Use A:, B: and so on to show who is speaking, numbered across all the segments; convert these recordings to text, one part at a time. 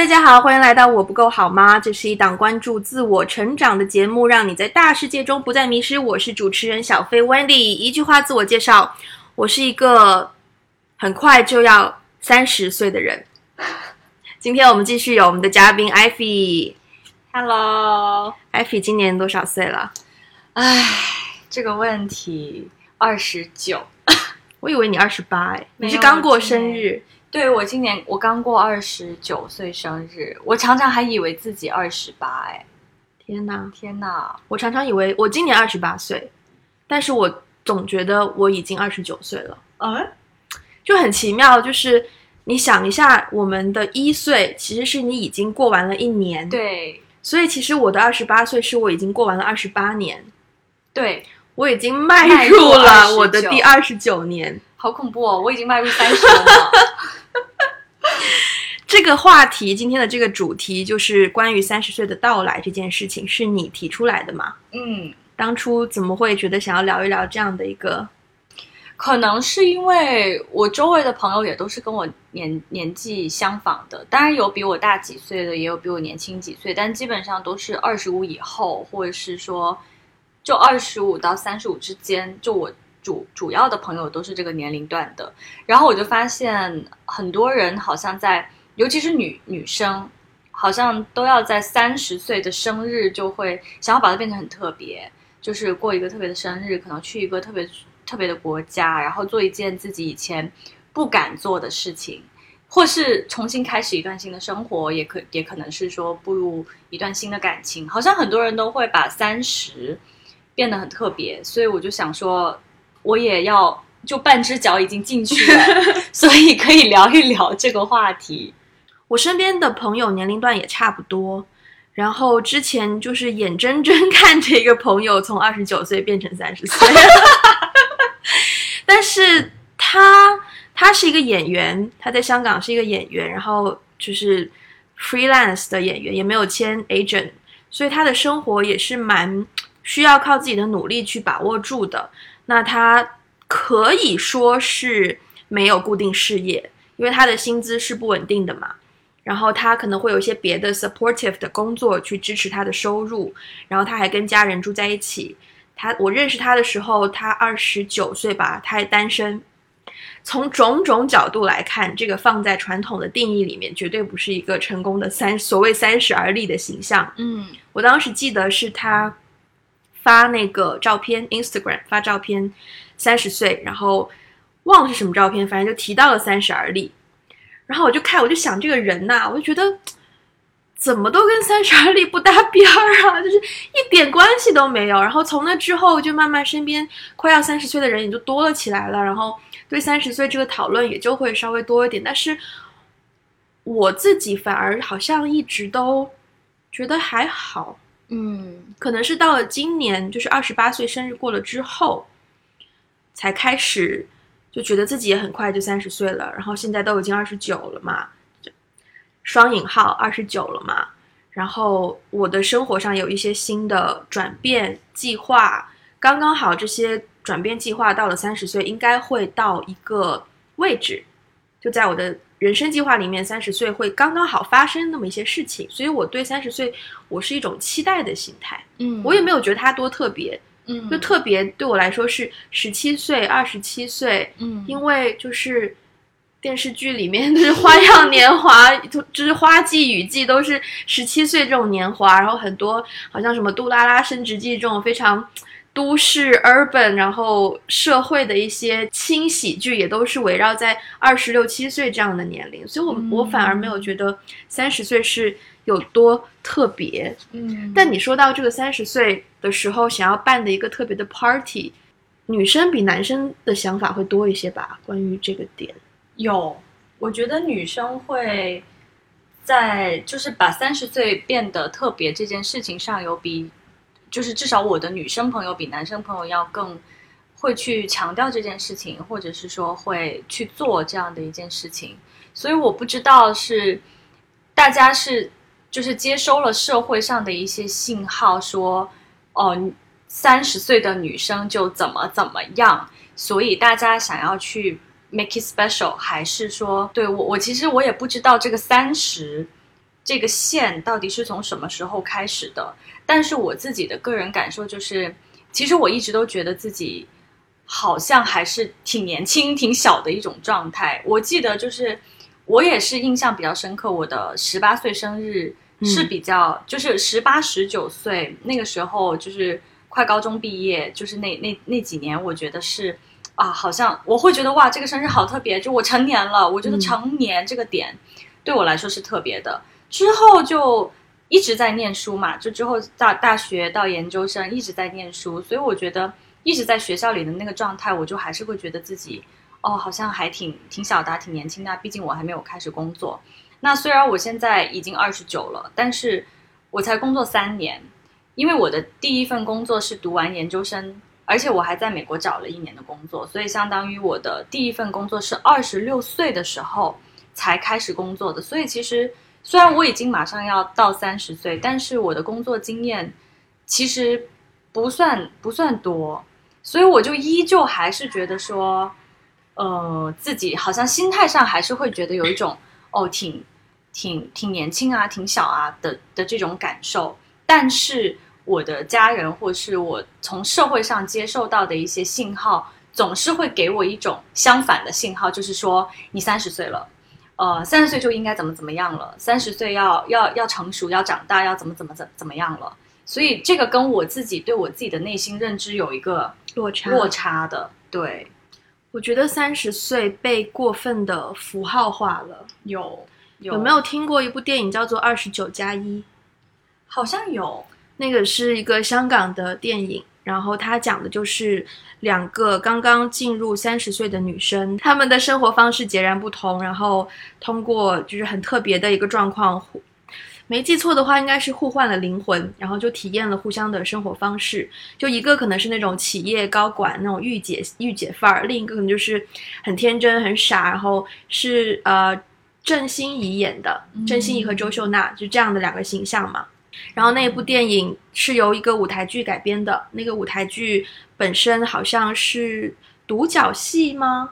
A: 大家好，欢迎来到我不够好吗？这是一档关注自我成长的节目，让你在大世界中不再迷失。我是主持人小飞 Wendy。一句话自我介绍，我是一个很快就要三十岁的人。今天我们继续有我们的嘉宾 Ivy。Hello，Ivy 今年多少岁了？
B: 唉，这个问题二十九，
A: 我以为你二十八，哎，你是刚过生日。
B: 对我今年我刚过二十九岁生日，我常常还以为自己二十八，哎，
A: 天哪！
B: 天哪，
A: 我常常以为我今年二十八岁，但是我总觉得我已经二十九岁了。
B: 嗯，
A: 就很奇妙，就是你想一下，我们的一岁其实是你已经过完了一年，，
B: 对
A: 所以其实我的二十八岁是我已经过完了二十八年，
B: 对，
A: 我已经迈
B: 入
A: 了我的第二十九年。
B: 好恐怖哦，我已经迈入三十了，
A: 这个话题，今天的这个主题就是关于三十岁的到来这件事情，是你提出来的吗？
B: 嗯。
A: 当初怎么会觉得想要聊一聊这样的一个？
B: 可能是因为我周围的朋友也都是跟我年年纪相仿的，当然有比我大几岁的，也有比我年轻几岁，但基本上都是二十五以后，或者是说就二十五到三十五之间。就我主主要的朋友都是这个年龄段的，然后我就发现很多人好像在，尤其是女女生，好像都要在三十岁的生日就会想要把它变成很特别，就是过一个特别的生日，可能去一个特别特别的国家，然后做一件自己以前不敢做的事情，或是重新开始一段新的生活，也可也可能是说步入一段新的感情。好像很多人都会把三十变得很特别，所以我就想说，我也要就半只脚已经进去了，所以可以聊一聊这个话题。
A: 我身边的朋友年龄段也差不多，然后之前就是眼睁睁看着一个朋友从二十九岁变成三十岁，但是他他是一个演员，他在香港是一个演员，然后就是 freelance 的演员，也没有签 agent，所以他的生活也是蛮需要靠自己的努力去把握住的。那他可以说是没有固定事业，因为他的薪资是不稳定的嘛。然后他可能会有一些别的 supportive 的工作去支持他的收入，然后他还跟家人住在一起。他我认识他的时候，他二十九岁吧，他还单身。从种种角度来看，这个放在传统的定义里面，绝对不是一个成功的三所谓三十而立的形象。
B: 嗯
A: 我当时记得是他发那个照片，Instagram 发照片，三十岁，然后忘了是什么照片，反正就提到了三十而立。然后我就看，我就想这个人呐、我就觉得怎么都跟三十而立不搭边儿啊，就是一点关系都没有。然后从那之后，就慢慢身边快要三十岁的人也就多了起来了，然后对三十岁这个讨论也就会稍微多一点。但是我自己反而好像一直都觉得还好，
B: 嗯
A: 可能是到了今年，就是二十八岁生日过了之后，才开始就觉得自己也很快就三十岁了，然后现在都已经二十九了嘛，就双引号二十九了嘛。然后我的生活上有一些新的转变计划，刚刚好这些转变计划到了三十岁，应该会到一个位置，就在我的人生计划里面，三十岁会刚刚好发生那么一些事情，所以我对三十岁我是一种期待的心态。
B: 嗯
A: 我也没有觉得它多特别，
B: 嗯
A: 就特别对我来说是十七岁、二十七岁，
B: 嗯
A: 因为就是电视剧里面就是《花样 年华》，就就是花季雨季都是十七岁这种年华，然后很多好像什么《杜拉拉升职记》这种非常。都市 urban，然后社会的一些轻喜剧也都是围绕在二十六七岁这样的年龄，所以我、
B: 嗯
A: 我反而没有觉得三十岁是有多特别。
B: 嗯
A: 但你说到这个三十岁的时候想要办的一个特别的 party，女生比男生的想法会多一些吧？关于这个点，
B: 有，我觉得女生会在就是把三十岁变得特别这件事情上，有比就是至少我的女生朋友比男生朋友要更会去强调这件事情，或者是说会去做这样的一件事情。所以我不知道是大家是就是接收了社会上的一些信号说，哦，三十岁的女生就怎么怎么样，所以大家想要去 make it special，还是说，对我我其实我也不知道这个三十这个线到底是从什么时候开始的。但是我自己的个人感受就是，其实我一直都觉得自己好像还是挺年轻、挺小的一种状态。我记得就是我也是印象比较深刻，我的十八岁生日是比较就是十八十九岁那个时候，就是快高中毕业，就是那那那几年，我觉得是啊，好像我会觉得哇，这个生日好特别，就我成年了。我觉得成年这个点对我来说是特别的。之后就。一直在念书嘛，就之后大大学到研究生一直在念书，所以我觉得一直在学校里的那个状态，我就还是会觉得自己，哦，好像还挺挺小的，挺年轻的。毕竟我还没有开始工作。那虽然我现在已经二十九了，但是我才工作三年，因为我的第一份工作是读完研究生，而且我还在美国找了一年的工作，所以相当于我的第一份工作是二十六岁的时候才开始工作的，所以其实。虽然我已经马上要到三十岁，但是我的工作经验其实不算不算多，所以我就依旧还是觉得说，呃，自己好像心态上还是会觉得有一种哦，挺挺挺年轻啊，挺小啊的的这种感受。但是我的家人或是我从社会上接受到的一些信号，总是会给我一种相反的信号，就是说你三十岁了。呃，三十岁就应该怎么怎么样了？三十岁要要要成熟，要长大，要怎么怎么怎怎么样了？所以这个跟我自己对我自己的内心认知有一个
A: 落差
B: 落差的。对，
A: 我觉得三十岁被过分的符号化了。
B: 有
A: 有没有听过一部电影叫做《二十九加一》？
B: 好像有，
A: 那个是一个香港的电影。然后他讲的就是两个刚刚进入三十岁的女生，她们的生活方式截然不同。然后通过就是很特别的一个状况，没记错的话，应该是互换了灵魂，然后就体验了互相的生活方式。就一个可能是那种企业高管那种御姐御姐范儿，另一个可能就是很天真很傻。然后是呃郑欣宜演的，郑欣宜和周秀娜就这样的两个形象嘛。然后那部电影是由一个舞台剧改编的，那个舞台剧本身好像是独角戏吗？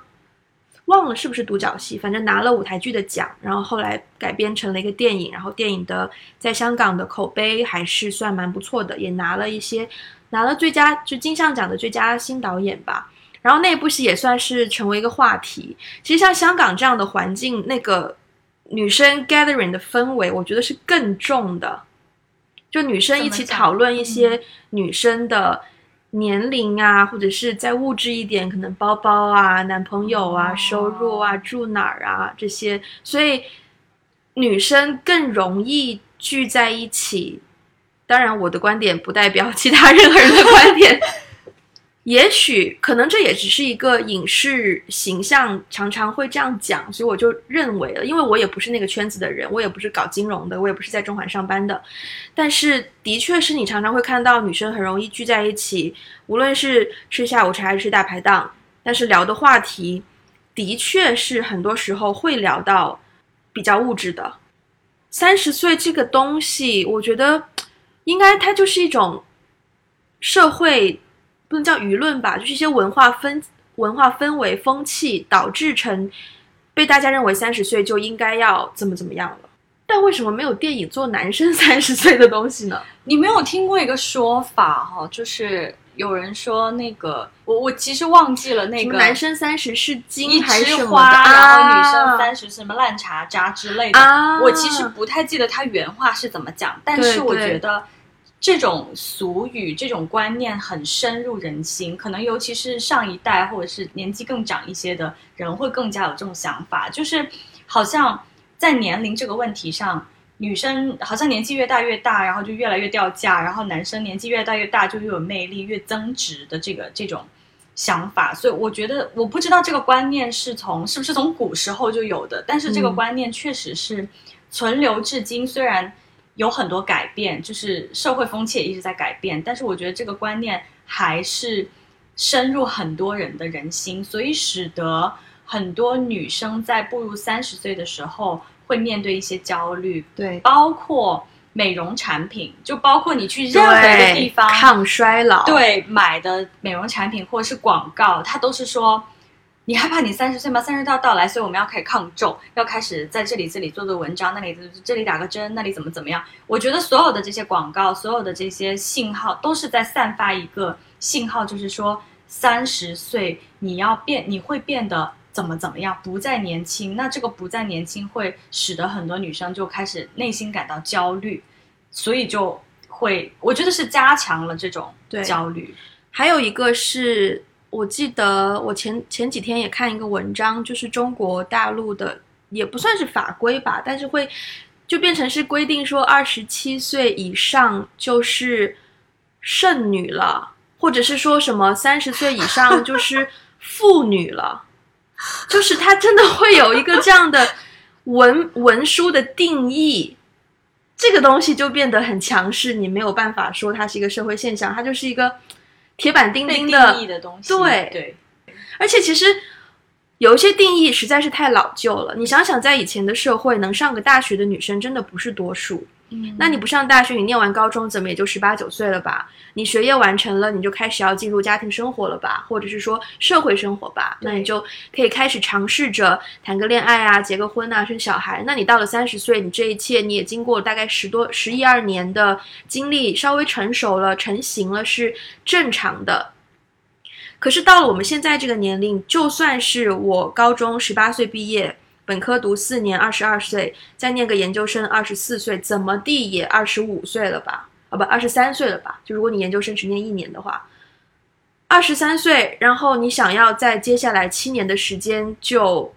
A: 忘了是不是独角戏，反正拿了舞台剧的奖。然后后来改编成了一个电影，然后电影的在香港的口碑还是算蛮不错的，也拿了一些拿了最佳就金像奖的最佳新导演吧。然后那部戏也算是成为一个话题。其实像香港这样的环境，那个女生 gathering 的氛围，我觉得是更重的。就女生一起讨论一些女生的年龄啊，或者是再物质一点，可能包包啊、男朋友啊、收入啊、住哪儿啊这些，所以女生更容易聚在一起。当然，我的观点不代表其他任何人的观点。也许可能这也只是一个影视形象，常常会这样讲，所以我就认为了，因为我也不是那个圈子的人，我也不是搞金融的，我也不是在中环上班的，但是的确是你常常会看到女生很容易聚在一起，无论是吃下午茶还是吃大排档，但是聊的话题的确是很多时候会聊到比较物质的。三十岁这个东西，我觉得应该它就是一种社会。不能叫舆论吧，就是一些文化氛文化氛围风气导致成被大家认为三十岁就应该要怎么怎么样了。但为什么没有电影做男生三十岁的东西呢？
B: 你没有听过一个说法哈，就是有人说那个我我其实忘记了那个
A: 男生三十是金还是
B: 花，然后女生三十是什么烂茶渣之类的。我其实不太记得他原话是怎么讲，但是我觉得。这种俗语、这种观念很深入人心，可能尤其是上一代或者是年纪更长一些的人，会更加有这种想法。就是好像在年龄这个问题上，女生好像年纪越大越大，然后就越来越掉价；然后男生年纪越大越大，就越有魅力、越增值的这个这种想法。所以我觉得，我不知道这个观念是从是不是从古时候就有的，但是这个观念确实是存留至今。虽然。有很多改变，就是社会风气也一直在改变，但是我觉得这个观念还是深入很多人的人心，所以使得很多女生在步入三十岁的时候会面对一些焦虑，
A: 对，
B: 包括美容产品，就包括你去任何一个地方
A: 抗衰老，
B: 对，买的美容产品或者是广告，它都是说你害怕你三十岁吗？三十到到来，所以我们要开始抗皱，要开始在这里这里做做文章，那里这里打个针，那里怎么怎么样？我觉得所有的这些广告，所有的这些信号，都是在散发一个信号，就是说三十岁你要变，你会变得怎么怎么样，不再年轻。那这个不再年轻，会使得很多女生就开始内心感到焦虑，所以就会，我觉得是加强了这种
A: 对
B: 焦虑。
A: 还有一个是我记得我前前几天也看一个文章，就是中国大陆的也不算是法规吧，但是会就变成是规定说二十七岁以上就是剩女了，或者是说什么三十岁以上就是妇女了，就是它真的会有一个这样的文文书的定义。这个东西就变得很强势，你没有办法说它是一个社会现象，它就是一个铁板钉钉的
B: 义的东西，
A: 对
B: 对，
A: 而且其实有一些定义实在是太老旧了。你想想，在以前的社会，能上个大学的女生真的不是多数。
B: 嗯
A: 那你不上大学，你念完高中，怎么也就十八九岁了吧？你学业完成了，你就开始要进入家庭生活了吧，或者是说社会生活吧？那你就可以开始尝试着谈个恋爱啊，结个婚啊，生小孩。那你到了三十岁，你这一切你也经过大概十多、十一二年的经历，稍微成熟了、成型了，是正常的。可是到了我们现在这个年龄，就算是我高中十八岁毕业，本科读四年，二十二岁，再念个研究生，二十四岁，怎么地也二十五岁了吧？啊，不，二十三岁了吧？就如果你研究生只念一年的话，二十三岁，然后你想要在接下来七年的时间就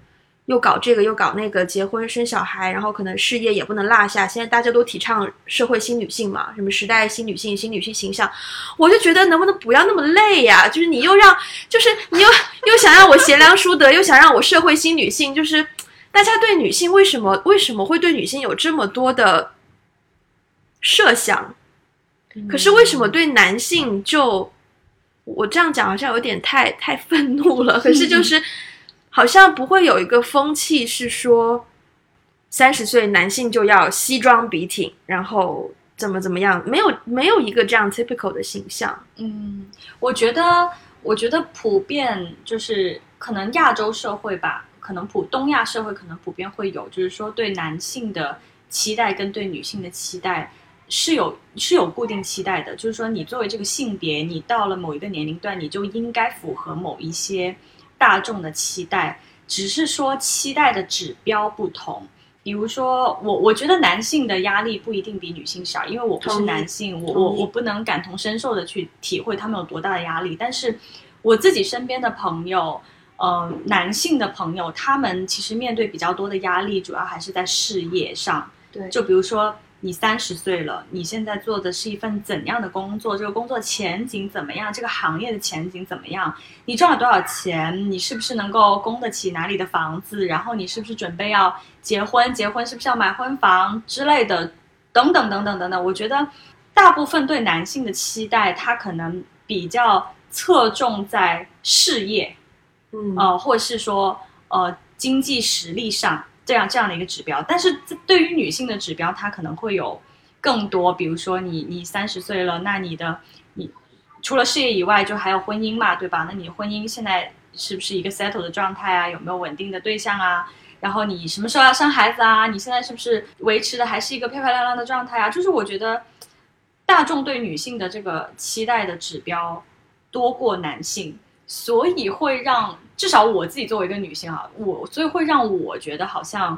A: 又搞这个又搞那个，结婚生小孩，然后可能事业也不能落下。现在大家都提倡社会新女性嘛，什么时代新女性、新女性形象，我就觉得能不能不要那么累呀？就是你又让，就是你又又想让我贤良淑德，又想让我社会新女性，就是大家对女性为什么为什么会对女性有这么多的设想？可是为什么对男性就我这样讲好像有点太太愤怒了？可是就是 好像不会有一个风气是说三十岁男性就要西装笔挺，然后怎么怎么样？没有没有一个这样 typical 的形象。
B: 嗯，我觉得，我觉得普遍就是可能亚洲社会吧，可能普东亚社会可能普遍会有，就是说对男性的期待跟对女性的期待是有是有固定期待的，就是说你作为这个性别，你到了某一个年龄段，你就应该符合某一些大众的期待，只是说期待的指标不同。比如说，我我觉得男性的压力不一定比女性少，因为我不是男性，我我我不能感同身受的去体会他们有多大的压力。但是我自己身边的朋友，呃，男性的朋友，他们其实面对比较多的压力，主要还是在事业上。
A: 对
B: 就比如说你三十岁了，你现在做的是一份怎样的工作？这个工作前景怎么样？这个行业的前景怎么样？你赚了多少钱？你是不是能够供得起哪里的房子？然后你是不是准备要结婚？结婚是不是要买婚房之类的？等等等等等等。我觉得大部分对男性的期待，他可能比较侧重在事业，
A: 嗯
B: 呃，或者是说呃经济实力上这样这样的一个指标，但是对于女性的指标，它可能会有更多，比如说你你三十岁了，那你的你除了事业以外，就还有婚姻嘛，对吧？那你婚姻现在是不是一个 settle 的状态啊？有没有稳定的对象啊？然后你什么时候要生孩子啊？你现在是不是维持的还是一个漂漂亮亮的状态啊？就是我觉得大众对女性的这个期待的指标多过男性，所以会让至少我自己作为一个女性啊，我所以会让我觉得好像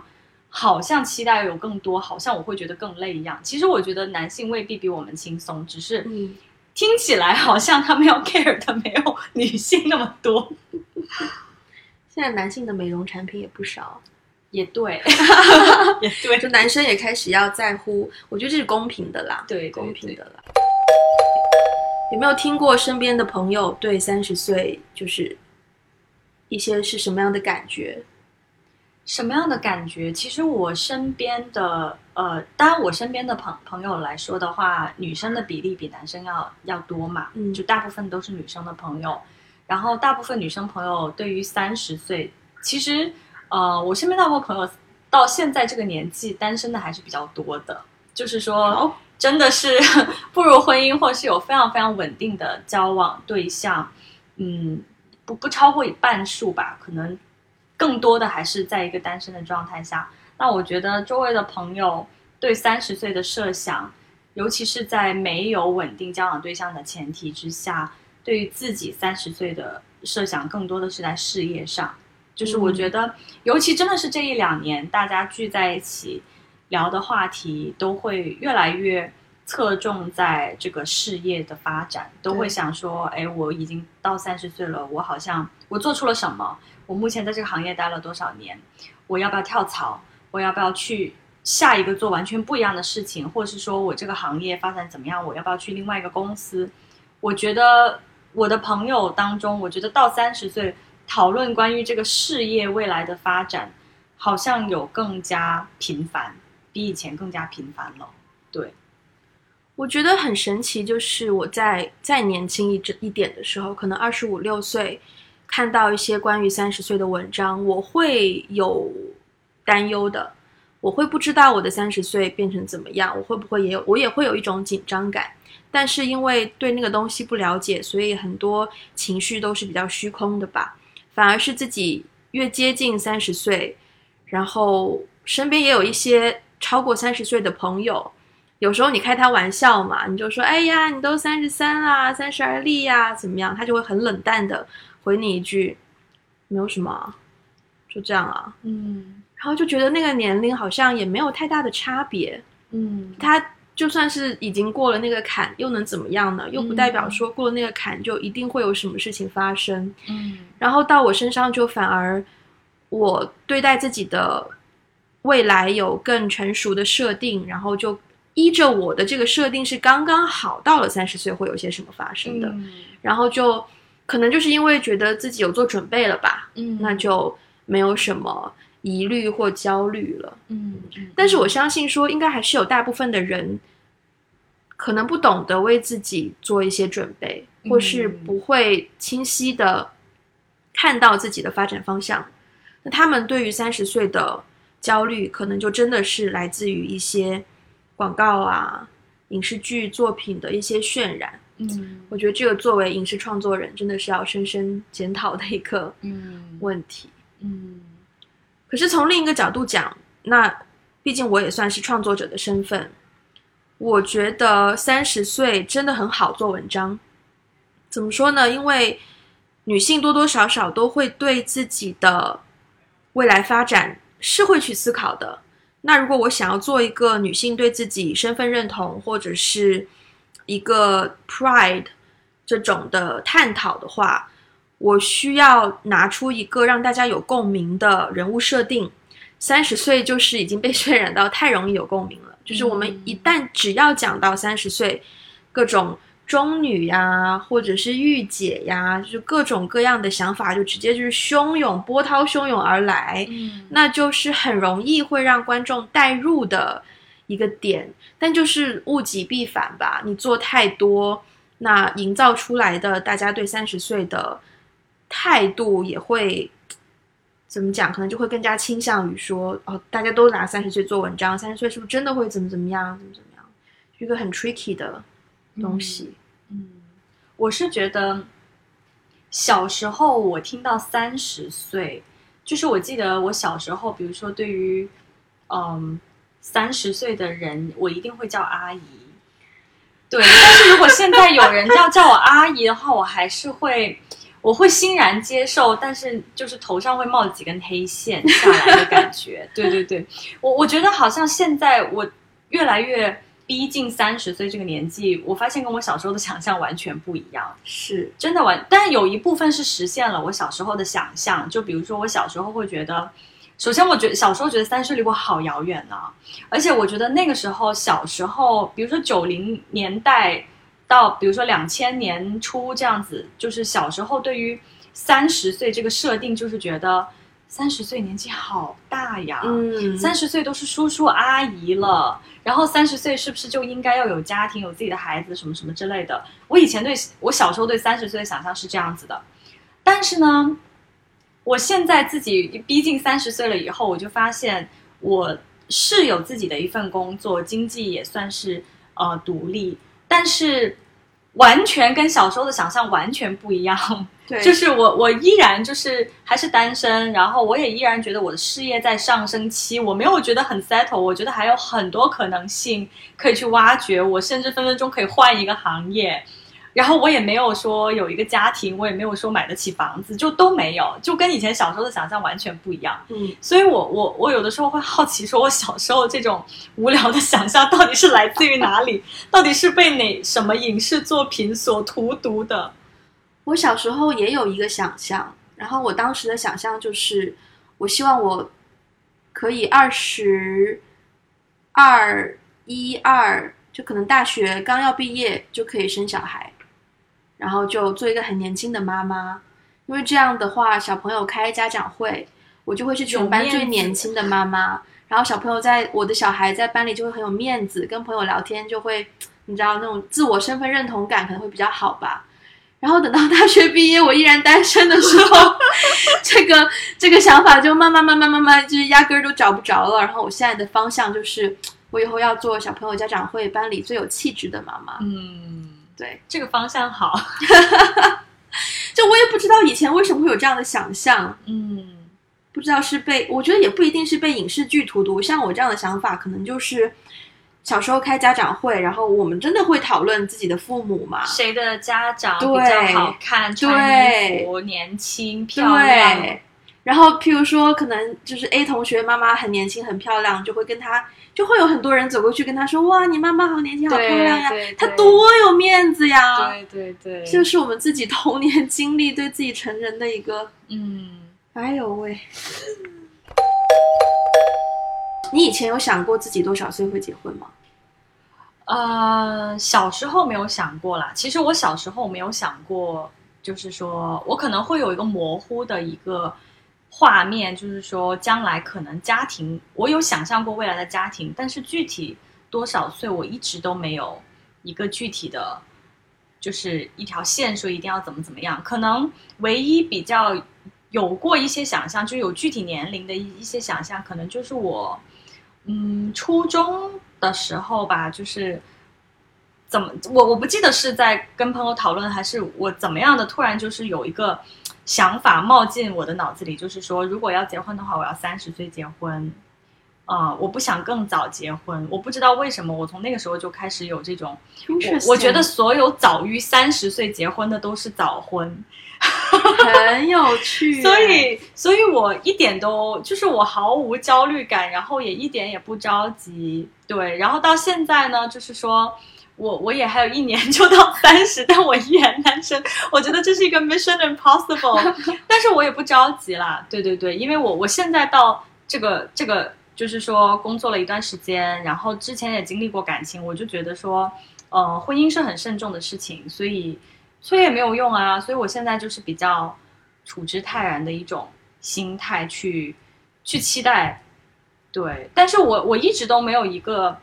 B: 好像期待有更多，好像我会觉得更累一样。其实我觉得男性未必比我们轻松，只是
A: 嗯，
B: 听起来好像他们要 care 的没有女性那么多。
A: 现在男性的美容产品也不少，
B: 也对，也对，
A: 就男生也开始要在乎，我觉得这是公平的啦，
B: 对对
A: 公平的啦。有没有听过身边的朋友对三十岁就是一些是什么样的感觉？
B: 什么样的感觉？其实我身边的呃，当然我身边的朋朋友来说的话，女生的比例比男生要要多嘛，
A: 嗯
B: 就大部分都是女生的朋友。然后大部分女生朋友对于三十岁，其实呃，我身边大部分朋友到现在这个年纪单身的还是比较多的，就是说
A: 好
B: 真的是 步入婚姻或是有非常非常稳定的交往对象，嗯，不不超过半数吧，可能更多的还是在一个单身的状态下。那我觉得周围的朋友对三十岁的设想，尤其是在没有稳定交往对象的前提之下，对于自己三十岁的设想，更多的是在事业上。就是我觉得，尤其真的是这一两年，大家聚在一起聊的话题，都会越来越侧重在这个事业的发展，都会想说，哎，我已经到三十岁了，我好像我做出了什么？我目前在这个行业待了多少年？我要不要跳槽？我要不要去下一个做完全不一样的事情？或者是说我这个行业发展怎么样？我要不要去另外一个公司？我觉得我的朋友当中，我觉得到三十岁。讨论关于这个事业未来的发展，好像有更加频繁，比以前更加频繁了。对，
A: 我觉得很神奇，就是我在再年轻一一点的时候，可能二十五六岁，看到一些关于三十岁的文章，我会有担忧的，我会不知道我的三十岁变成怎么样，我会不会也有，我也会有一种紧张感。但是因为对那个东西不了解，所以很多情绪都是比较虚空的吧。反而是自己越接近三十岁，然后身边也有一些超过三十岁的朋友，有时候你开他玩笑嘛，你就说：“哎呀，你都三十三啦，三十而立呀，怎么样？”他就会很冷淡的回你一句：“没有什么，就这样啊。”
B: 嗯，
A: 然后就觉得那个年龄好像也没有太大的差别。
B: 嗯，
A: 他。就算是已经过了那个坎，又能怎么样呢？又不代表说过了那个坎就一定会有什么事情发生。
B: 嗯，
A: 然后到我身上就反而，我对待自己的未来有更成熟的设定，然后就依着我的这个设定是刚刚好到了三十岁会有些什么发生的。然后就可能就是因为觉得自己有做准备了吧，
B: 嗯，
A: 那就没有什么。疑虑或焦虑了，
B: 嗯，
A: 但是我相信说，应该还是有大部分的人，可能不懂得为自己做一些准备，或是不会清晰的看到自己的发展方向。那他们对于三十岁的焦虑，可能就真的是来自于一些广告啊、影视剧作品的一些渲染。
B: 嗯，
A: 我觉得这个作为影视创作人，真的是要深深检讨的一个
B: 嗯
A: 问题。
B: 嗯。
A: 可是从另一个角度讲，那毕竟我也算是创作者的身份，我觉得三十岁真的很好做文章。怎么说呢？因为女性多多少少都会对自己的未来发展是会去思考的。那如果我想要做一个女性对自己身份认同或者是一个 pride 这种的探讨的话，我需要拿出一个让大家有共鸣的人物设定。三十岁就是已经被渲染到太容易有共鸣了。就是我们一旦只要讲到三十岁，各种中女呀，或者是御姐呀，就是各种各样的想法，就直接就是汹涌波涛汹涌而来。
B: 嗯，
A: 那就是很容易会让观众带入的一个点。但就是物极必反吧，你做太多，那营造出来的大家对三十岁的。态度也会怎么讲？可能就会更加倾向于说，哦，大家都拿三十岁做文章，三十岁是不是真的会怎么怎么样？怎么怎么样？一个很 tricky 的东西。
B: 嗯，我是觉得小时候我听到三十岁，就是我记得我小时候，比如说对于嗯三十岁的人，我一定会叫阿姨。对，但是如果现在有人要叫我阿姨的话，我还是会。我会欣然接受，但是就是头上会冒几根黑线下来的感觉。对对对，我我觉得好像现在我越来越逼近三十岁这个年纪，我发现跟我小时候的想象完全不一样，
A: 是
B: 真的完。但有一部分是实现了我小时候的想象，就比如说我小时候会觉得，首先我觉得小时候觉得三十离我好遥远呢，而且我觉得那个时候小时候，比如说九零年代。到比如说两千年初这样子，就是小时候对于三十岁这个设定，就是觉得三十岁年纪好大呀，
A: 嗯，
B: 三十岁都是叔叔阿姨了，然后三十岁是不是就应该要有家庭、有自己的孩子什么什么之类的？我以前对我小时候对三十岁的想象是这样子的，但是呢，我现在自己逼近三十岁了以后，我就发现我是有自己的一份工作，经济也算是呃独立。但是，完全跟小时候的想象完全不一样。
A: 对，
B: 就是我，我依然就是还是单身，然后我也依然觉得我的事业在上升期，我没有觉得很 settle，我觉得还有很多可能性可以去挖掘，我甚至分分钟可以换一个行业。然后我也没有说有一个家庭，我也没有说买得起房子，就都没有，就跟以前小时候的想象完全不一样。
A: 嗯，
B: 所以我我我有的时候会好奇，说我小时候这种无聊的想象到底是来自于哪里？到底是被哪什么影视作品所荼毒的？
A: 我小时候也有一个想象，然后我当时的想象就是，我希望我可以二十二一二，就可能大学刚要毕业就可以生小孩。然后就做一个很年轻的妈妈，因为这样的话，小朋友开家长会，我就会是全班最年轻的妈妈。然后小朋友在我的小孩在班里就会很有面子，跟朋友聊天就会，你知道那种自我身份认同感可能会比较好吧。然后等到大学毕业，我依然单身的时候，这个这个想法就慢慢慢慢慢慢就是压根儿都找不着了。然后我现在的方向就是，我以后要做小朋友家长会班里最有气质的妈妈。
B: 嗯。
A: 对
B: 这个方向好，
A: 就我也不知道以前为什么会有这样的想象，
B: 嗯，
A: 不知道是被我觉得也不一定是被影视剧荼毒，像我这样的想法，可能就是小时候开家长会，然后我们真的会讨论自己的父母嘛，
B: 谁的家长比较好看，穿衣服年轻漂亮，
A: 然后譬如说可能就是 A 同学妈妈很年轻很漂亮，就会跟他。就会有很多人走过去跟他说：“哇，你妈妈好年轻，好漂亮呀！她多有面子呀！”
B: 对对对，
A: 就是我们自己童年经历对自己成人的一个……
B: 嗯，
A: 哎呦喂！你以前有想过自己多少岁会结婚吗？
B: 呃，小时候没有想过啦。其实我小时候没有想过，就是说我可能会有一个模糊的一个。画面就是说，将来可能家庭，我有想象过未来的家庭，但是具体多少岁，我一直都没有一个具体的，就是一条线说一定要怎么怎么样。可能唯一比较有过一些想象，就有具体年龄的一一些想象，可能就是我，嗯，初中的时候吧，就是怎么我我不记得是在跟朋友讨论，还是我怎么样的，突然就是有一个。想法冒进我的脑子里，就是说，如果要结婚的话，我要三十岁结婚，啊，我不想更早结婚。我不知道为什么，我从那个时候就开始有这种，我我觉得所有早于三十岁结婚的都是早婚，
A: 很有趣。
B: 所以，所以我一点都就是我毫无焦虑感，然后也一点也不着急。对，然后到现在呢，就是说。我我也还有一年就到三十，但我依然单身。我觉得这是一个 mission impossible，但是我也不着急啦。对对对，因为我我现在到这个这个，就是说工作了一段时间，然后之前也经历过感情，我就觉得说，呃，婚姻是很慎重的事情，所以催也没有用啊。所以我现在就是比较处之泰然的一种心态去去期待。对，但是我我一直都没有一个。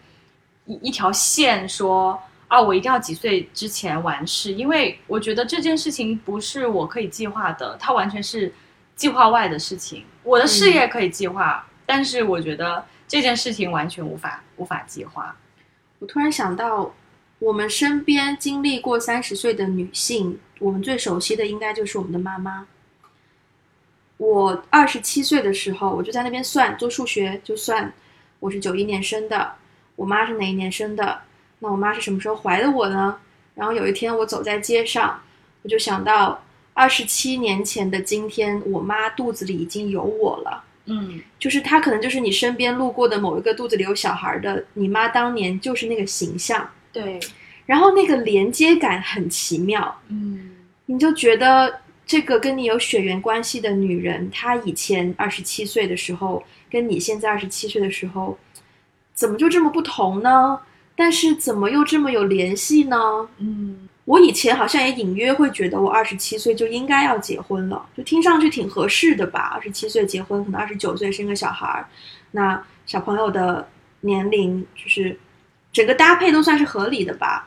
B: 一一条线说啊，我一定要几岁之前完事，因为我觉得这件事情不是我可以计划的，它完全是计划外的事情。我的事业可以计划，但是我觉得这件事情完全无法无法计划。
A: 我突然想到，我们身边经历过三十岁的女性，我们最熟悉的应该就是我们的妈妈。我二十七岁的时候，我就在那边算做数学，就算我是九一年生的。我妈是哪一年生的？那我妈是什么时候怀的我呢？然后有一天我走在街上，我就想到二十七年前的今天，我妈肚子里已经有我了。
B: 嗯，
A: 就是她可能就是你身边路过的某一个肚子里有小孩的，你妈当年就是那个形象。
B: 对，
A: 然后那个连接感很奇妙。
B: 嗯，
A: 你就觉得这个跟你有血缘关系的女人，她以前二十七岁的时候，跟你现在二十七岁的时候。怎么就这么不同呢？但是怎么又这么有联系呢？
B: 嗯，
A: 我以前好像也隐约会觉得我二十七岁就应该要结婚了，就听上去挺合适的吧。二十七岁结婚，可能二十九岁生个小孩儿，那小朋友的年龄就是整个搭配都算是合理的吧。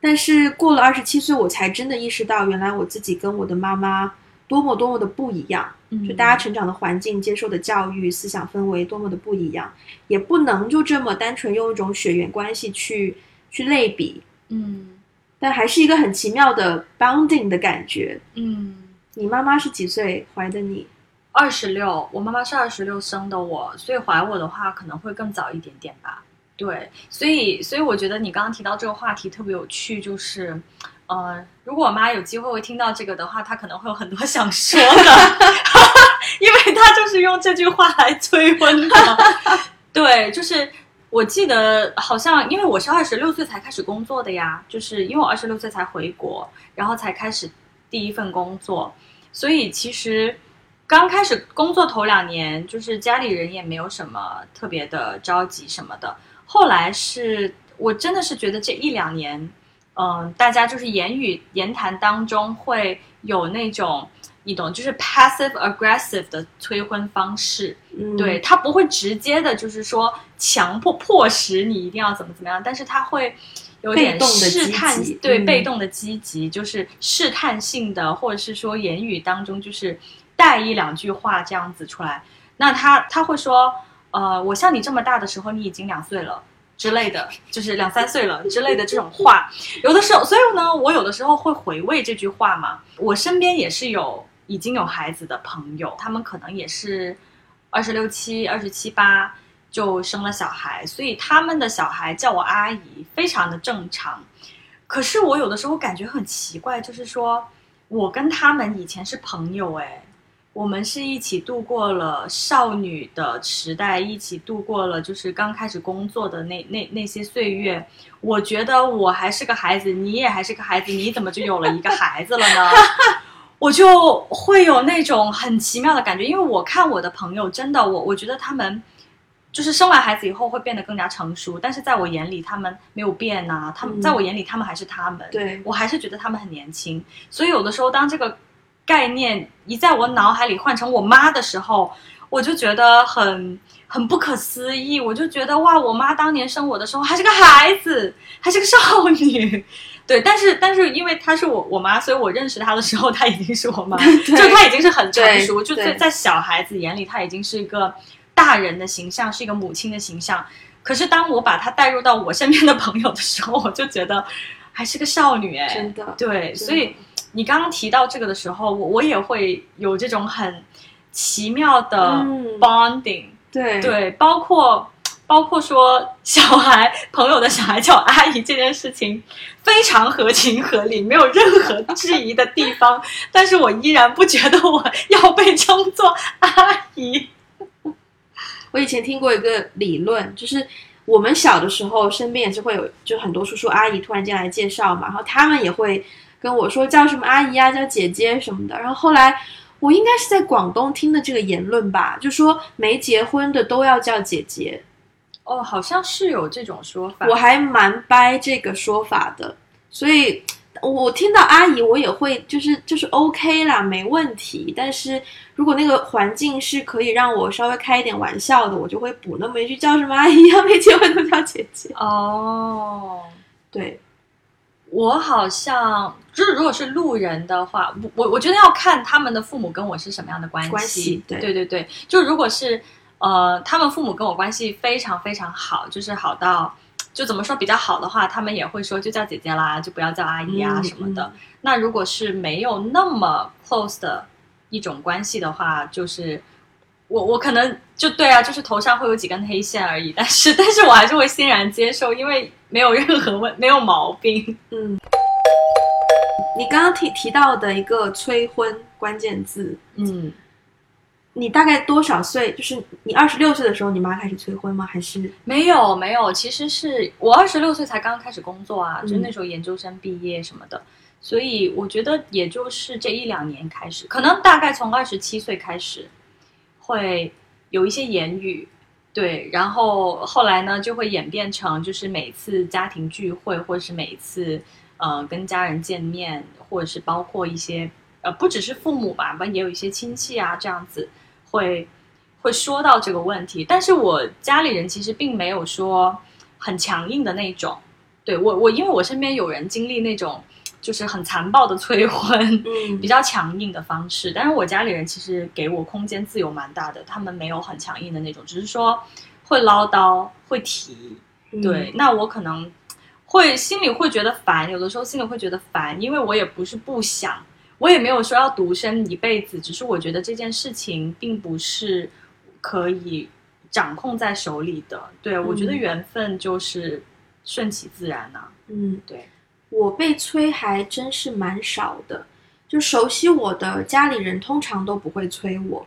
A: 但是过了二十七岁，我才真的意识到，原来我自己跟我的妈妈多么多么的不一样。就大家成长的环境、接受的教育、思想氛围多么的不一样，也不能就这么单纯用一种血缘关系去去类比。
B: 嗯，
A: 但还是一个很奇妙的 bounding 的感觉。
B: 嗯，
A: 你妈妈是几岁怀的你？
B: 二十六，我妈妈是二十六生的我，所以怀我的话可能会更早一点点吧。对，所以所以我觉得你刚刚提到这个话题特别有趣，就是，呃，如果我妈有机会会听到这个的话，她可能会有很多想说的，因为她就是用这句话来催婚的。对，就是我记得好像，因为我是二十六岁才开始工作的呀，就是因为我二十六岁才回国，然后才开始第一份工作，所以其实刚开始工作头两年，就是家里人也没有什么特别的着急什么的。后来是我真的是觉得这一两年，嗯、大家就是言语言谈当中会有那种。你懂，就是 passive aggressive 的催婚方式，
A: 嗯，
B: 对，他不会直接的，就是说强迫迫使你一定要怎么怎么样，但是他会有点试探，对，
A: 嗯
B: 被动的积极，就是试探性的，或者是说言语当中就是带一两句话这样子出来。那他他会说，呃，我像你这么大的时候，你已经两岁了。之类的，就是两三岁了之类的这种话，有的时候，所以呢，我有的时候会回味这句话嘛。我身边也是有已经有孩子的朋友，他们可能也是二十六七、二十七八就生了小孩，所以他们的小孩叫我阿姨，非常的正常。可是我有的时候感觉很奇怪，就是说我跟他们以前是朋友，哎，我们是一起度过了少女的时代，一起度过了就是刚开始工作的那那那些岁月。我觉得我还是个孩子，你也还是个孩子，你怎么就有了一个孩子了呢？我就会有那种很奇妙的感觉，因为我看我的朋友，真的，我我觉得他们就是生完孩子以后会变得更加成熟，但是在我眼里他们没有变呐、他们、
A: 嗯
B: 在我眼里他们还是他们，
A: 对，
B: 我还是觉得他们很年轻，所以有的时候当这个概念一在我脑海里换成我妈的时候，我就觉得很很不可思议，我就觉得哇，我妈当年生我的时候还是个孩子，还是个少女。对，但是但是因为她是我我妈，所以我认识她的时候，她已经是我妈，就她已经是很成熟，就在在小孩子眼里，她已经是一个大人的形象，是一个母亲的形象。可是当我把她带入到我身边的朋友的时候，我就觉得还是个少女哎、
A: 真的，
B: 对，所以你刚刚提到这个的时候，我我也会有这种很奇妙的
A: 嗯。
B: bonding，、
A: 对。
B: 对，包括包括说小孩朋友的小孩叫阿姨这件事情，非常合情合理，没有任何质疑的地方，但是我依然不觉得我要被称作阿姨。
A: 我以前听过一个理论，就是我们小的时候，身边也是会有，就很多叔叔阿姨突然间来介绍嘛，然后他们也会跟我说叫什么阿姨啊，叫姐姐什么的。然后后来我应该是在广东听的这个言论吧，就说没结婚的都要叫姐姐，
B: 哦，好像是有这种说法。
A: 我还蛮掰这个说法的，所以。我听到阿姨，我也会就是就是 OK 啦，没问题。但是如果那个环境是可以让我稍微开一点玩笑的，我就会补那么一句叫什么阿姨啊，没结婚都叫姐姐。
B: 哦，
A: 对，
B: 我好像就是，如果是路人的话，我我我觉得要看他们的父母跟我是什么样的关系。
A: 关系对
B: 对对对，就如果是呃，他们父母跟我关系非常非常好，就是好到就怎么说比较好的话，他们也会说就叫姐姐啦，就不要叫阿姨啊
A: 嗯
B: 什么的。那如果是没有那么 close 的一种关系的话，就是。我我可能就对啊，就是头上会有几根黑线而已，但是 但是我还是会欣然接受，因为没有任何问没有毛病。
A: 嗯，你刚刚提提到的一个催婚关键字，
B: 嗯，
A: 你大概多少岁？就是你二十六岁的时候，你妈开始催婚吗？还是
B: 没有没有，其实是我二十六岁才刚刚开始工作啊，
A: 嗯
B: 就那时候研究生毕业什么的，所以我觉得也就是这一两年开始，可能大概从二十七岁开始会有一些言语。对，然后后来呢，就会演变成就是每次家庭聚会，或者是每一次呃跟家人见面，或者是包括一些呃不只是父母吧，反正也有一些亲戚啊这样子会会说到这个问题。但是我家里人其实并没有说很强硬的那种。对我我因为我身边有人经历那种就是很残暴的催婚，
A: 嗯
B: 比较强硬的方式，但是我家里人其实给我空间自由蛮大的，他们没有很强硬的那种，只是说会唠叨、会提。
A: 嗯
B: 对，那我可能会心里会觉得烦，有的时候心里会觉得烦，因为我也不是不想，我也没有说要独身一辈子，只是我觉得这件事情并不是可以掌控在手里的。对我觉得
A: 嗯。
B: 缘分就是顺其自然呐、
A: 嗯，
B: 对，
A: 我被催还真是蛮少的，就熟悉我的家里人通常都不会催我，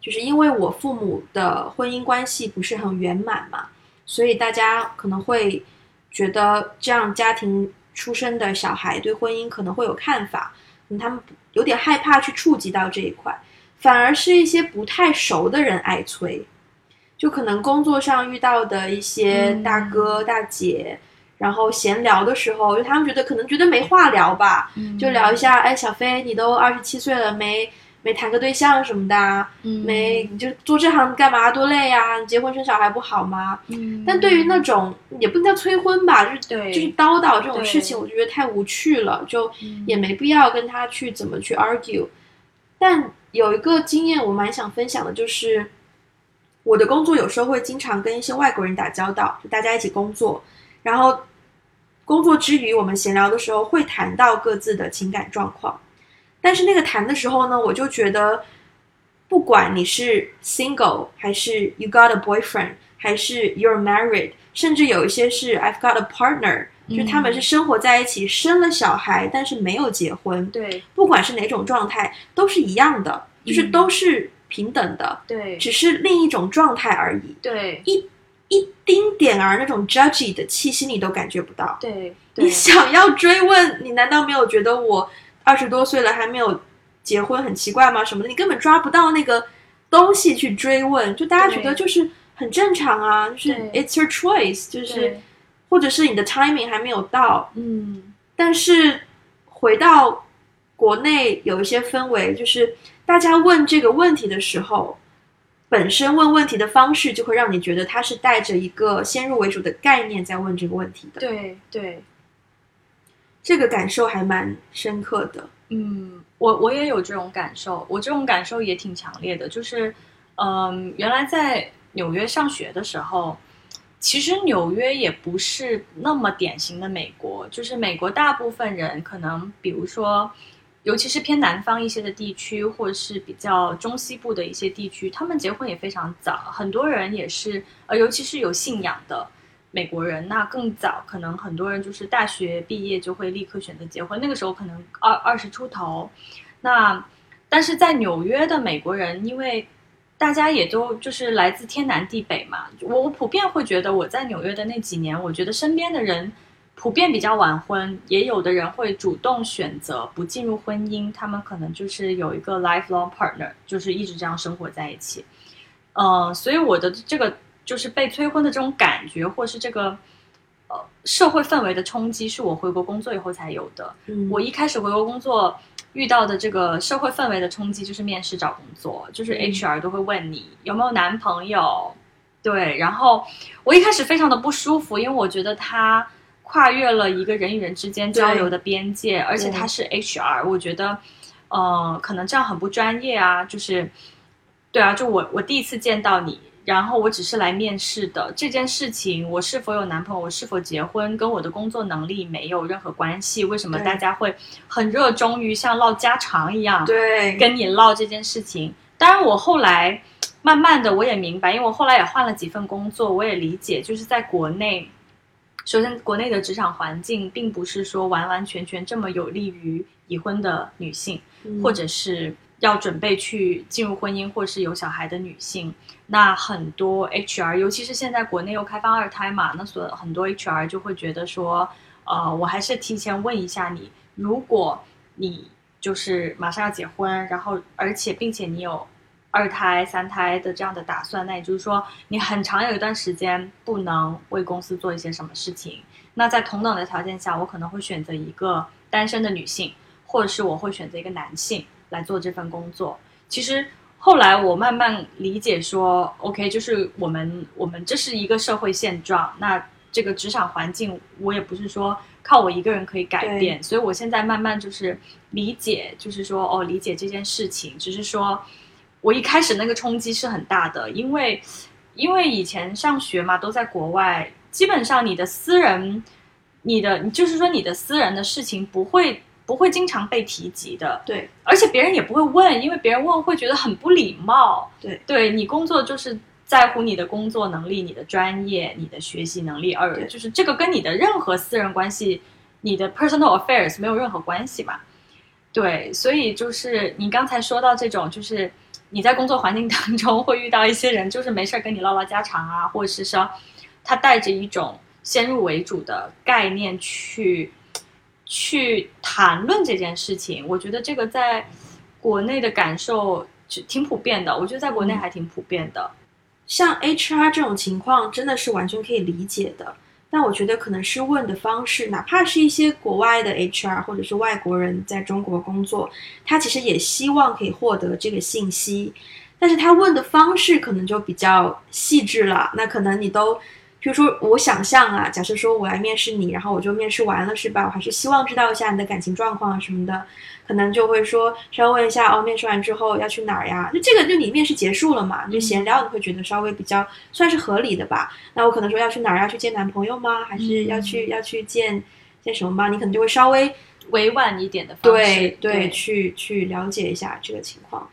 A: 就是因为我父母的婚姻关系不是很圆满嘛，所以大家可能会觉得这样家庭出生的小孩对婚姻可能会有看法，嗯，他们有点害怕去触及到这一块，反而是一些不太熟的人爱催，就可能工作上遇到的一些
B: 嗯
A: 大哥、大姐。然后闲聊的时候，就他们觉得可能觉得没话聊吧，
B: 嗯
A: 就聊一下，哎，小飞，你都二十七岁了，没没谈个对象什么的啊，
B: 嗯。
A: 没你就做这行干嘛？多累呀、你结婚生小孩不好吗？
B: 嗯。
A: 但对于那种也不能叫催婚吧，就是
B: 对。
A: 就是叨叨这种事情，我就觉得太无趣了，就
B: 嗯。
A: 也没必要跟他去怎么去 argue。但有一个经验我蛮想分享的，就是我的工作有时候会经常跟一些外国人打交道，就大家一起工作，然后工作之余我们闲聊的时候会谈到各自的情感状况，但是那个谈的时候呢，我就觉得，不管你是 single 还是 you got a boyfriend，还是 you're married，甚至有一些是 I've got a partner，就是他们是生活在一起，生了小孩，但是没有结婚，
B: 对。
A: 不管是哪种状态，都是一样的，就是
B: 嗯。
A: 都是平等的，
B: 对
A: 只是另一种状态而已，
B: 对。
A: 一一丁点儿那种 judgy 的气息你都感觉不到。
B: 对
A: 你想要追问，你难道没有觉得我二十多岁了还没有结婚很奇怪吗？什么的，你根本抓不到那个东西去追问，就大家觉得就是很正常啊，就是 it's your choice，就是或者是你的 timing 还没有到，
B: 嗯。
A: 但是回到国内有一些氛围，就是大家问这个问题的时候，本身问问题的方式就会让你觉得他是带着一个先入为主的概念在问这个问题的。
B: 对对
A: 这个感受还蛮深刻的。
B: 嗯，我我也有这种感受，我这种感受也挺强烈的，就是，嗯，原来在纽约上学的时候，其实纽约也不是那么典型的美国，就是美国大部分人可能，比如说，尤其是偏南方一些的地区，或者是比较中西部的一些地区，他们结婚也非常早，很多人也是，呃，尤其是有信仰的。美国人那更早，可能很多人就是大学毕业就会立刻选择结婚，那个时候可能二二十出头。那但是在纽约的美国人，因为大家也都就是来自天南地北嘛，我我普遍会觉得我在纽约的那几年，我觉得身边的人普遍比较晚婚，也有的人会主动选择不进入婚姻，他们可能就是有一个 lifelong partner，就是一直这样生活在一起。嗯、所以我的这个就是被催婚的这种感觉，或是这个呃社会氛围的冲击，是我回国工作以后才有的。
A: 嗯
B: 我一开始回国工作遇到的这个社会氛围的冲击，就是面试找工作，就是
A: 嗯
B: HR 都会问你有没有男朋友，对，然后我一开始非常的不舒服，因为我觉得他跨越了一个人与人之间交流的边界，而且他是 HR，我觉得，呃，可能这样很不专业啊，就是，对啊，就我我第一次见到你。然后我只是来面试的这件事情，我是否有男朋友，我是否结婚，跟我的工作能力没有任何关系。为什么大家会很热衷于像唠家常一样，
A: 对，
B: 跟你唠这件事情？当然，我后来慢慢的我也明白，因为我后来也换了几份工作，我也理解，就是在国内，首先国内的职场环境并不是说完完全全这么有利于已婚的女性，
A: 嗯
B: 或者是要准备去进入婚姻或是有小孩的女性。那很多 HR，尤其是现在国内又开放二胎嘛，那所很多 HR 就会觉得说，呃，我还是提前问一下你，如果你就是马上要结婚，然后而且并且你有二胎、三胎的这样的打算，那也就是说你很长有一段时间不能为公司做一些什么事情。那在同等的条件下，我可能会选择一个单身的女性，或者是我会选择一个男性来做这份工作。其实后来我慢慢理解说，OK，就是我们我们这是一个社会现状，那这个职场环境我也不是说靠我一个人可以改变，所以我现在慢慢就是理解，就是说哦，理解这件事情，只是说我一开始那个冲击是很大的，因为因为以前上学嘛都在国外，基本上你的私人你的，就是说你的私人的事情不会不会经常被提及的，
A: 对
B: 而且别人也不会问，因为别人问会觉得很不礼貌。
A: 对，
B: 对你工作就是在乎你的工作能力、你的专业、你的学习能力，而
A: 对
B: 就是这个跟你的任何私人关系、你的 personal affairs 没有任何关系嘛。对，所以就是你刚才说到这种，就是你在工作环境当中会遇到一些人，就是没事儿跟你唠唠家常啊，或者是说他带着一种先入为主的概念去去谈论这件事情，我觉得这个在国内的感受挺普遍的，我觉得在国内
A: 嗯
B: 还挺普遍的。
A: 像 HR 这种情况，真的是完全可以理解的。但我觉得可能是问的方式，哪怕是一些国外的 HR 或者是外国人在中国工作，他其实也希望可以获得这个信息，但是他问的方式可能就比较细致了。那可能你都，比如说我想象啊，假设说我来面试你，然后我就面试完了是吧？我还是希望知道一下你的感情状况啊什么的，可能就会说稍微问一下哦，面试完之后要去哪儿呀？就这个就你面试结束了嘛，你就闲聊，你会觉得稍微比较算是合理的吧？那我可能说要去哪儿？要去见男朋友吗？还是要去、要去见见什么吗？你可能就会稍微
B: 委婉一点的方式，
A: 对
B: 对
A: 去去了解一下这个情况。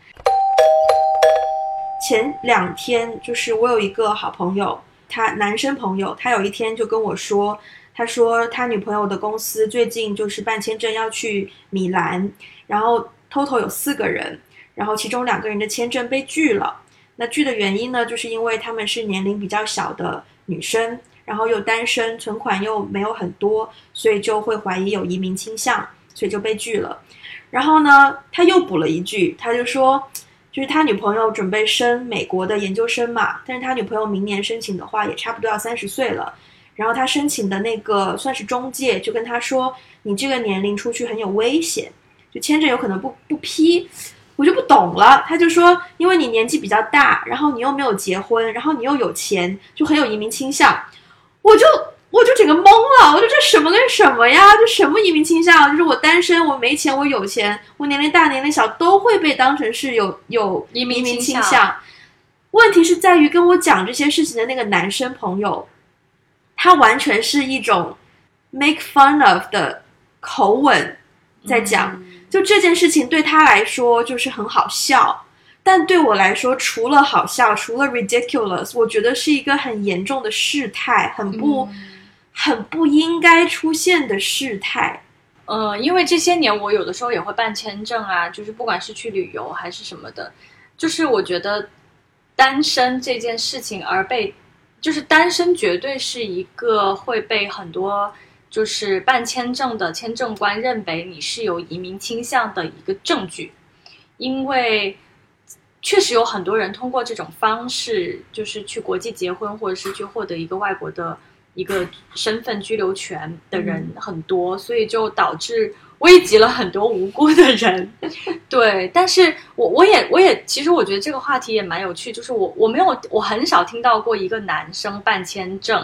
A: 前两天就是我有一个好朋友，他男生朋友，他有一天就跟我说，他说他女朋友的公司最近就是办签证要去米兰，然后 total 有四个人，然后其中两个人的签证被拒了。那拒的原因呢，就是因为他们是年龄比较小的女生，然后又单身，存款又没有很多，所以就会怀疑有移民倾向，所以就被拒了。然后呢，他又补了一句，他就说，就是他女朋友准备升美国的研究生嘛，但是他女朋友明年申请的话，也差不多要三十岁了。然后他申请的那个算是中介，就跟他说，你这个年龄出去很有危险，就签证有可能不不批。我就不懂了，他就说，因为你年纪比较大，然后你又没有结婚，然后你又有钱，就很有移民倾向。我就我就整个懵了，我就这什么跟什么呀？这什么移民倾向？就是我单身，我没钱，我有钱，我年龄大年龄小都会被当成是有有
B: 移民
A: 倾
B: 倾向
A: 问题是在于跟我讲这些事情的那个男生朋友，他完全是一种 make fun of 的口吻在讲。
B: 嗯
A: 就这件事情对他来说就是很好笑，但对我来说，除了好笑，除了 ridiculous，我觉得是一个很严重的事态，很不、
B: 嗯
A: 很不应该出现的事态。
B: 呃，因为这些年我有的时候也会办签证啊，就是不管是去旅游还是什么的，就是我觉得单身这件事情而被，就是单身绝对是一个会被很多就是办签证的签证官认为你是有移民倾向的一个证据，因为确实有很多人通过这种方式，就是去国际结婚，或者是去获得一个外国的一个身份居留权的人很多，所以就导致危及了很多无辜的人。对，但是我我也我也其实我觉得这个话题也蛮有趣，就是我我没有我很少听到过一个男生办签证，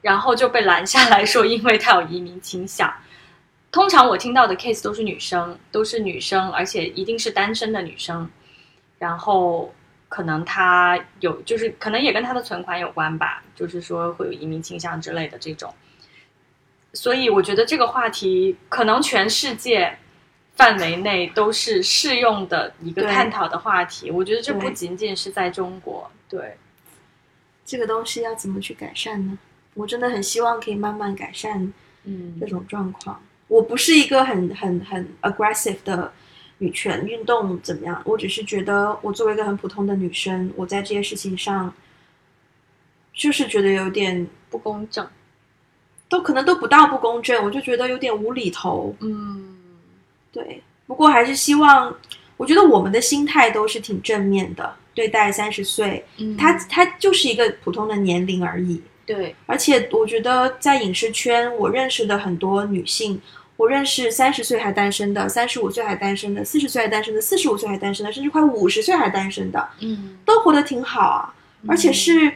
B: 然后就被拦下来说因为他有移民倾向。通常我听到的 case 都是女生，都是女生，而且一定是单身的女生。然后可能他有，就是可能也跟他的存款有关吧，就是说会有移民倾向之类的这种。所以我觉得这个话题可能全世界范围内都是适用的一个探讨的话题。我觉得这不仅仅是在中国，对，
A: 这个东西要怎么去改善呢？我真的很希望可以慢慢改善
B: 嗯
A: 这种状况。我不是一个很很很 aggressive 的女权运动怎么样，我只是觉得我作为一个很普通的女生，我在这些事情上，就是觉得有点
B: 不公正。
A: 都可能都不到不公正，我就觉得有点无厘头。
B: 嗯
A: 对，不过还是希望，我觉得我们的心态都是挺正面的，对待三十岁，
B: 嗯，
A: 他他就是一个普通的年龄而已。
B: 对，
A: 而且我觉得在影视圈，我认识的很多女性，我认识三十岁还单身的，三十五岁还单身的，四十岁还单身的，四十五岁还单身的，甚至快五十岁还单身的，
B: 嗯，
A: 都活得挺好啊，而且是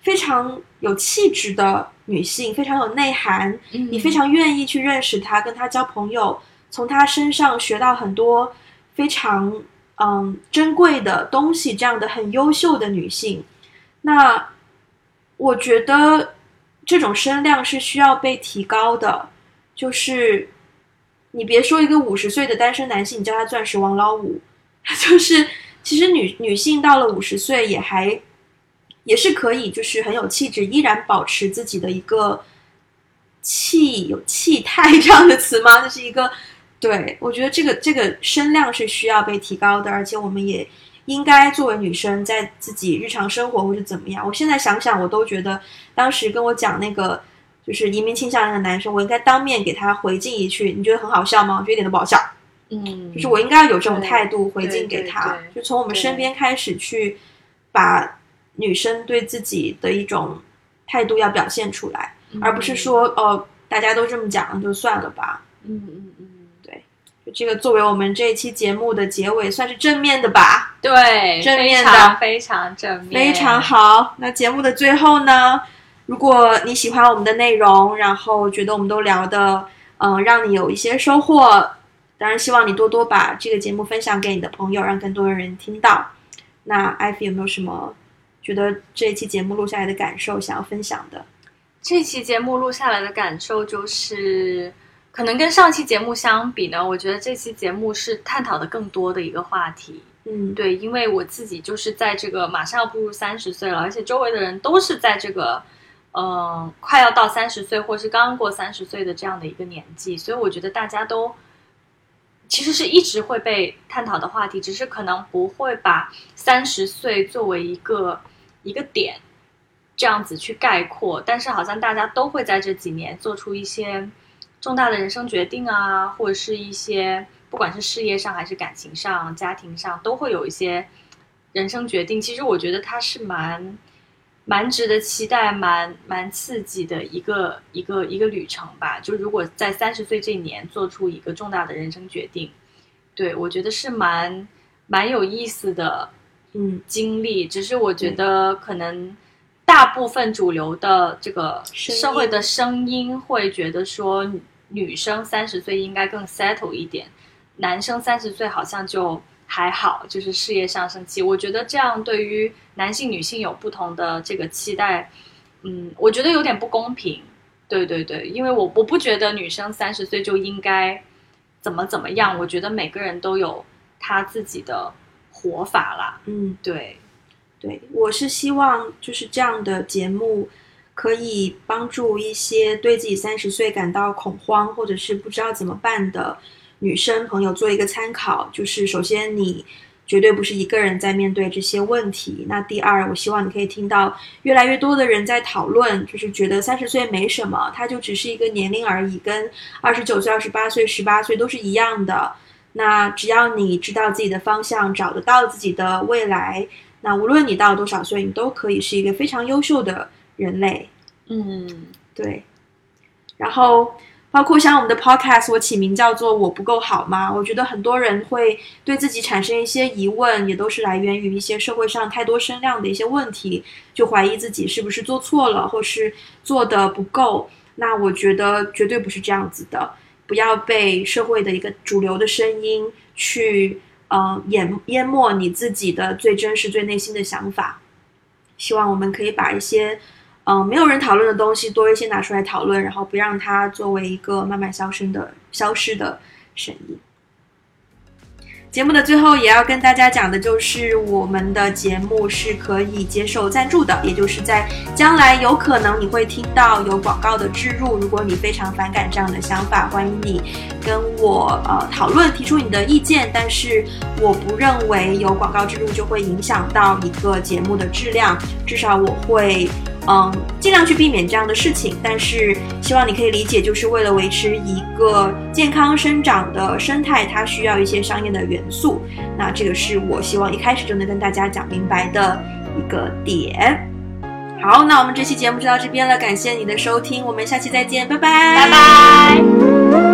A: 非常有气质的女性，非常有内涵，
B: 嗯
A: 你非常愿意去认识她，跟她交朋友，从她身上学到很多非常嗯珍贵的东西，这样的很优秀的女性，那我觉得这种声量是需要被提高的。就是你别说一个五十岁的单身男性，你叫他钻石王老五，就是其实女女性到了五十岁也还也是可以，就是很有气质，依然保持自己的一个气有气态这样的词吗？这是一个对我觉得这个这个声量是需要被提高的，而且我们也应该作为女生在自己日常生活或者怎么样。我现在想想，我都觉得当时跟我讲那个。就是移民倾向那个男生，我应该当面给他回敬一句，你觉得很好笑吗？我觉得一点都不好笑。
B: 嗯，
A: 就是我应该有这种态度回敬给他，就从我们身边开始去把女生对自己的一种态度要表现出来，而不是说哦大家都这么讲就算了吧。
B: 嗯嗯嗯，对
A: 就这个作为我们这一期节目的结尾，算是正面的吧，
B: 对，
A: 正面的
B: 非常正面，
A: 非常好。那节目的最后呢？如果你喜欢我们的内容，然后觉得我们都聊的，嗯、让你有一些收获，当然希望你多多把这个节目分享给你的朋友，让更多的人听到。那艾菲有没有什么觉得这一期节目录下来的感受想要分享的？
B: 这期节目录下来的感受就是，可能跟上期节目相比呢，我觉得这期节目是探讨的更多的一个话题。
A: 嗯，
B: 对，因为我自己就是在这个马上要步入三十岁了，而且周围的人都是在这个，嗯、快要到三十岁或是刚过三十岁的这样的一个年纪，所以我觉得大家都其实是一直会被探讨的话题，只是可能不会把三十岁作为一个一个点这样子去概括，但是好像大家都会在这几年做出一些重大的人生决定啊，或者是一些不管是事业上还是感情上、家庭上，都会有一些人生决定。其实我觉得它是蛮蛮值得期待、蛮蛮刺激的一个一个一个旅程吧。就如果在三十岁这一年做出一个重大的人生决定，对我觉得是蛮蛮有意思的
A: 嗯，
B: 经历。只是我觉得可能大部分主流的这个社会的声音会觉得说，女生三十岁应该更 settle 一点，男生三十岁好像就还好，就是事业上升期。我觉得这样对于男性、女性有不同的这个期待，嗯，我觉得有点不公平。对对对，因为我我不觉得女生三十岁就应该怎么怎么样，我觉得每个人都有他自己的活法啦。
A: 嗯，
B: 对，
A: 对，我是希望就是这样的节目可以帮助一些对自己三十岁感到恐慌或者是不知道怎么办的女生朋友做一个参考。就是首先你绝对不是一个人在面对这些问题。那第二，我希望你可以听到越来越多的人在讨论，就是觉得三十岁没什么，它就只是一个年龄而已，跟二十九岁、二十八岁、十八岁都是一样的。那只要你知道自己的方向，找得到自己的未来，那无论你到多少岁，你都可以是一个非常优秀的人类。
B: 嗯
A: 对，然后包括像我们的 podcast，我起名叫做“我不够好吗”？我觉得很多人会对自己产生一些疑问，也都是来源于一些社会上太多声量的一些问题，就怀疑自己是不是做错了，或是做的不够。那我觉得绝对不是这样子的，不要被社会的一个主流的声音去呃淹淹没你自己的最真实、最内心的想法。希望我们可以把一些嗯、没有人讨论的东西多一些拿出来讨论，然后不让它作为一个慢慢消失的消失的声音。节目的最后也要跟大家讲的就是，我们的节目是可以接受赞助的，也就是在将来有可能你会听到有广告的植入。如果你非常反感这样的想法，欢迎你跟我呃讨论，提出你的意见。但是我不认为有广告植入就会影响到一个节目的质量，至少我会。嗯，尽量去避免这样的事情，但是希望你可以理解，就是为了维持一个健康生长的生态，它需要一些商业的元素。那这个是我希望一开始就能跟大家讲明白的一个点。好，那我们这期节目就到这边了，感谢你的收听，我们下期再见，拜拜，
B: 拜拜。